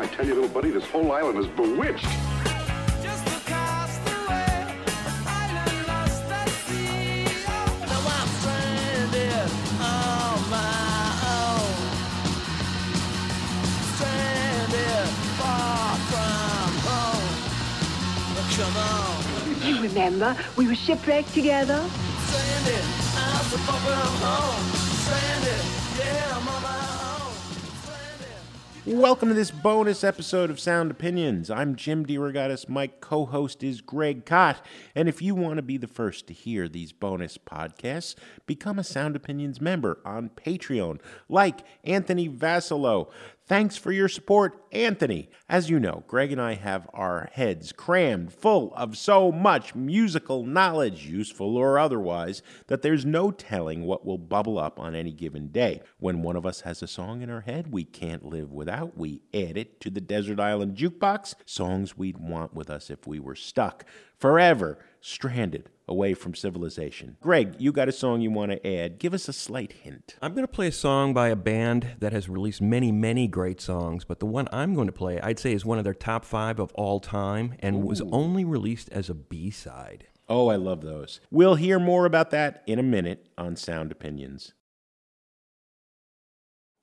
I tell you, little buddy, this whole island is bewitched. Just across the way, island lost at sea. Now I'm stranded on my own. Stranded far from home. Come on. You remember, we were shipwrecked together. Stranded, I'm so far from home. Stranded, yeah, I'm Welcome to this bonus episode of Sound Opinions. I'm Jim DeRogatis. My co host is Greg Kot. And if you want to be the first to hear these bonus podcasts, become a Sound Opinions member on Patreon, like Anthony Vassilo. Thanks for your support, Anthony. As you know, Greg and I have our heads crammed full of so much musical knowledge, useful or otherwise, that there's no telling what will bubble up on any given day. When one of us has a song in our head we can't live without, we add it to the Desert Island Jukebox, songs we'd want with us if we were stuck, forever, stranded away from civilization. Greg, you got a song you want to add. Give us a slight hint. I'm going to play a song by a band that has released many, many great songs, but the one I'm going to play, I'd say, is one of their top five of all time and was only released as a B side. Oh, I love those. We'll hear more about that in a minute on Sound Opinions.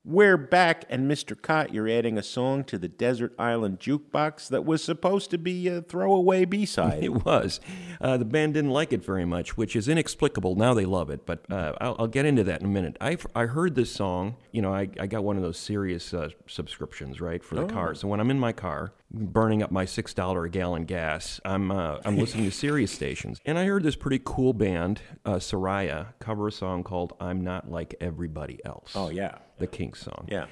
We're back, and Mr. Kot, you're adding a song to the Desert Island Jukebox that was supposed to be a throwaway B side. It was. Uh, the band didn't like it very much, which is inexplicable. Now they love it, but uh, I'll, I'll get into that in a minute. I, I heard this song. You know, I, I got one of those Sirius uh, subscriptions, right, for the car. So when I'm in my car, burning up my six dollar a gallon gas, I'm uh, I'm listening to Sirius stations, and I heard this pretty cool band, uh, Soraya, cover a song called "I'm Not Like Everybody Else." Oh, yeah. the Kinks song. Yeah.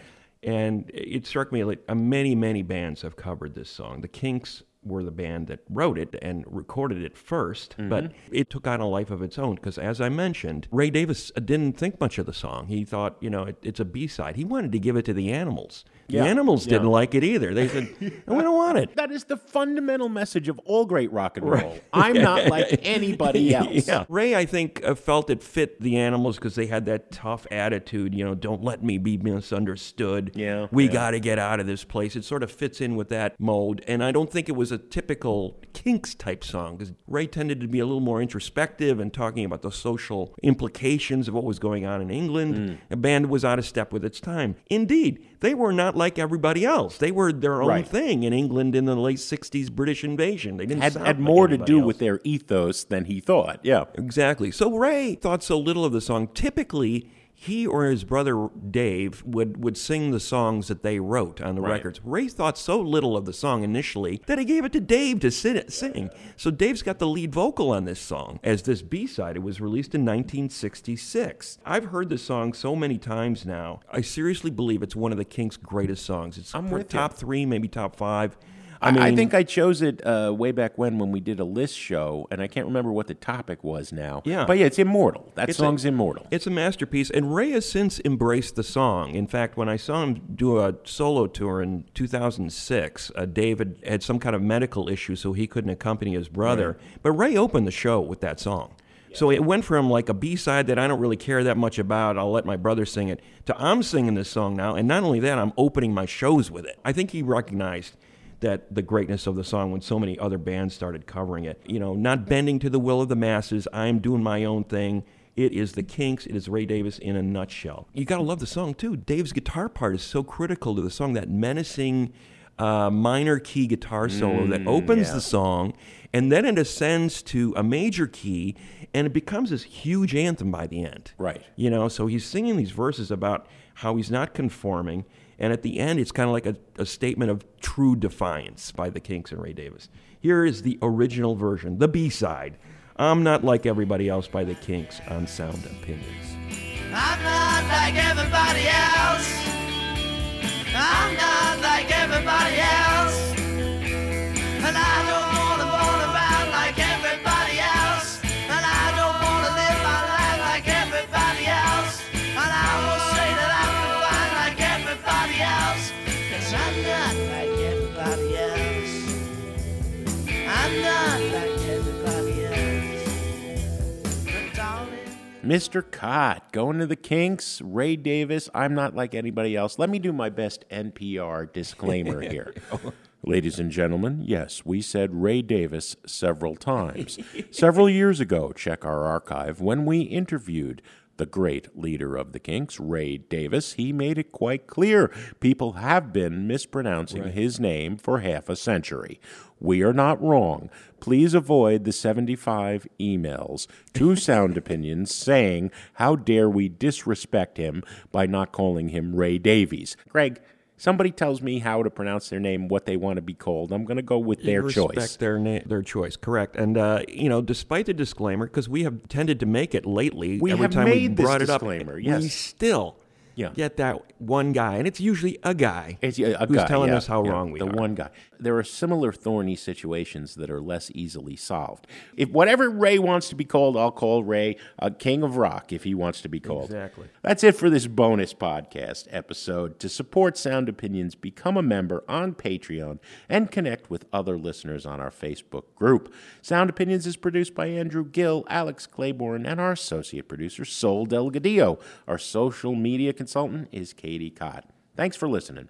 And it struck me like many, many bands have covered this song. The Kinks were the band that wrote it and recorded it 1st but it took on a life of its own because, as I mentioned, Ray Davis uh, didn't think much of the song. He thought, you know, it, it's a B side. He wanted to give it to the Animals. The Yeah. Animals didn't like it either. They said, "No, we don't want it. That is the fundamental message of all great rock and roll. I'm not like anybody else. Yeah. Ray, I think, uh, felt it fit the animals because they had that tough attitude. You know, don't let me be misunderstood. Yeah, we yeah. got to get out of this place. It sort of fits in with that mold, and I don't think it was a typical Kinks type song because Ray tended to be a little more introspective and talking about the social implications of what was going on in England. Mm. The band was out of step with its time. Indeed, they were not like everybody else. They were their own Right. thing in England in the late '60s British invasion. They didn't Had, had like more to do else. with their ethos than he thought. Yeah. Exactly. So Ray thought so little of the song. Typically, he or his brother Dave would, would sing the songs that they wrote on the Right. records. Ray thought so little of the song initially that he gave it to Dave to sit, sing. So Dave's got the lead vocal on this song as this B side. It was released in 1966. I've heard the song so many times now. I seriously believe it's one of the Kinks' greatest songs. It's I'm with you. top three, maybe top five. I, I think I chose it uh, way back when when we did a list show, and I can't remember what the topic was now. Yeah. But yeah, it's immortal. That It's a- song's immortal. It's a masterpiece, and Ray has since embraced the song. In fact, when I saw him do a solo tour in 2006, uh, David had some kind of medical issue, so he couldn't accompany his brother. But Ray opened the show with that song. So it went from like a B side that I don't really care that much about, I'll let my brother sing it, to I'm singing this song now, and not only that, I'm opening my shows with it. I think he recognized that the greatness of the song when so many other bands started covering it. You know, not bending to the will of the masses, I'm doing my own thing. It is the Kinks. It is Ray Davis in a nutshell. You got to love the song too. Dave's guitar part is so critical to the song. That menacing uh, minor key guitar solo that opens the song, and then it ascends to a major key, and it becomes this huge anthem by the end. Right. You know, so he's singing these verses about how he's not conforming, and at the end, it's kind of like a, a statement of true defiance by the Kinks and Ray Davis. Here is the original version, the B side. I'm not like everybody else by the Kinks on Sound Opinions. Mr. Kot, going to the Kinks, Ray Davis. I'm not like anybody else. Let me do my best NPR disclaimer here. Ladies and gentlemen, yes, we said Ray Davis several times. several years ago, check our archive, when we interviewed the great leader of the Kinks, Ray Davis, he made it quite clear people have been mispronouncing his name for half a century. We are not wrong. Please avoid the 75 emails to Sound Opinions saying, How dare we disrespect him by not calling him Ray Davies? Greg, somebody tells me how to pronounce their name, what they want to be called. I'm going to go with their respect choice. their na- their choice, correct? And uh, you know, despite the disclaimer, because we have tended to make it lately, We every have time we made this brought it disclaimer, up, yes. we still Yeah. get that one guy, and it's usually a guy It's a, a who's guy, telling yeah, us how yeah, wrong we the are. The one guy. There are similar thorny situations that are less easily solved. If whatever Ray wants to be called, I'll call Ray a king of rock if he wants to be called. Exactly. That's it for this bonus podcast episode. To support Sound Opinions, become a member on Patreon and connect with other listeners on our Facebook group. Sound Opinions is produced by Andrew Gill, Alex Claiborne, and our associate producer, Sol Delgadillo. Our social media consultant is Katie Cott. Thanks for listening.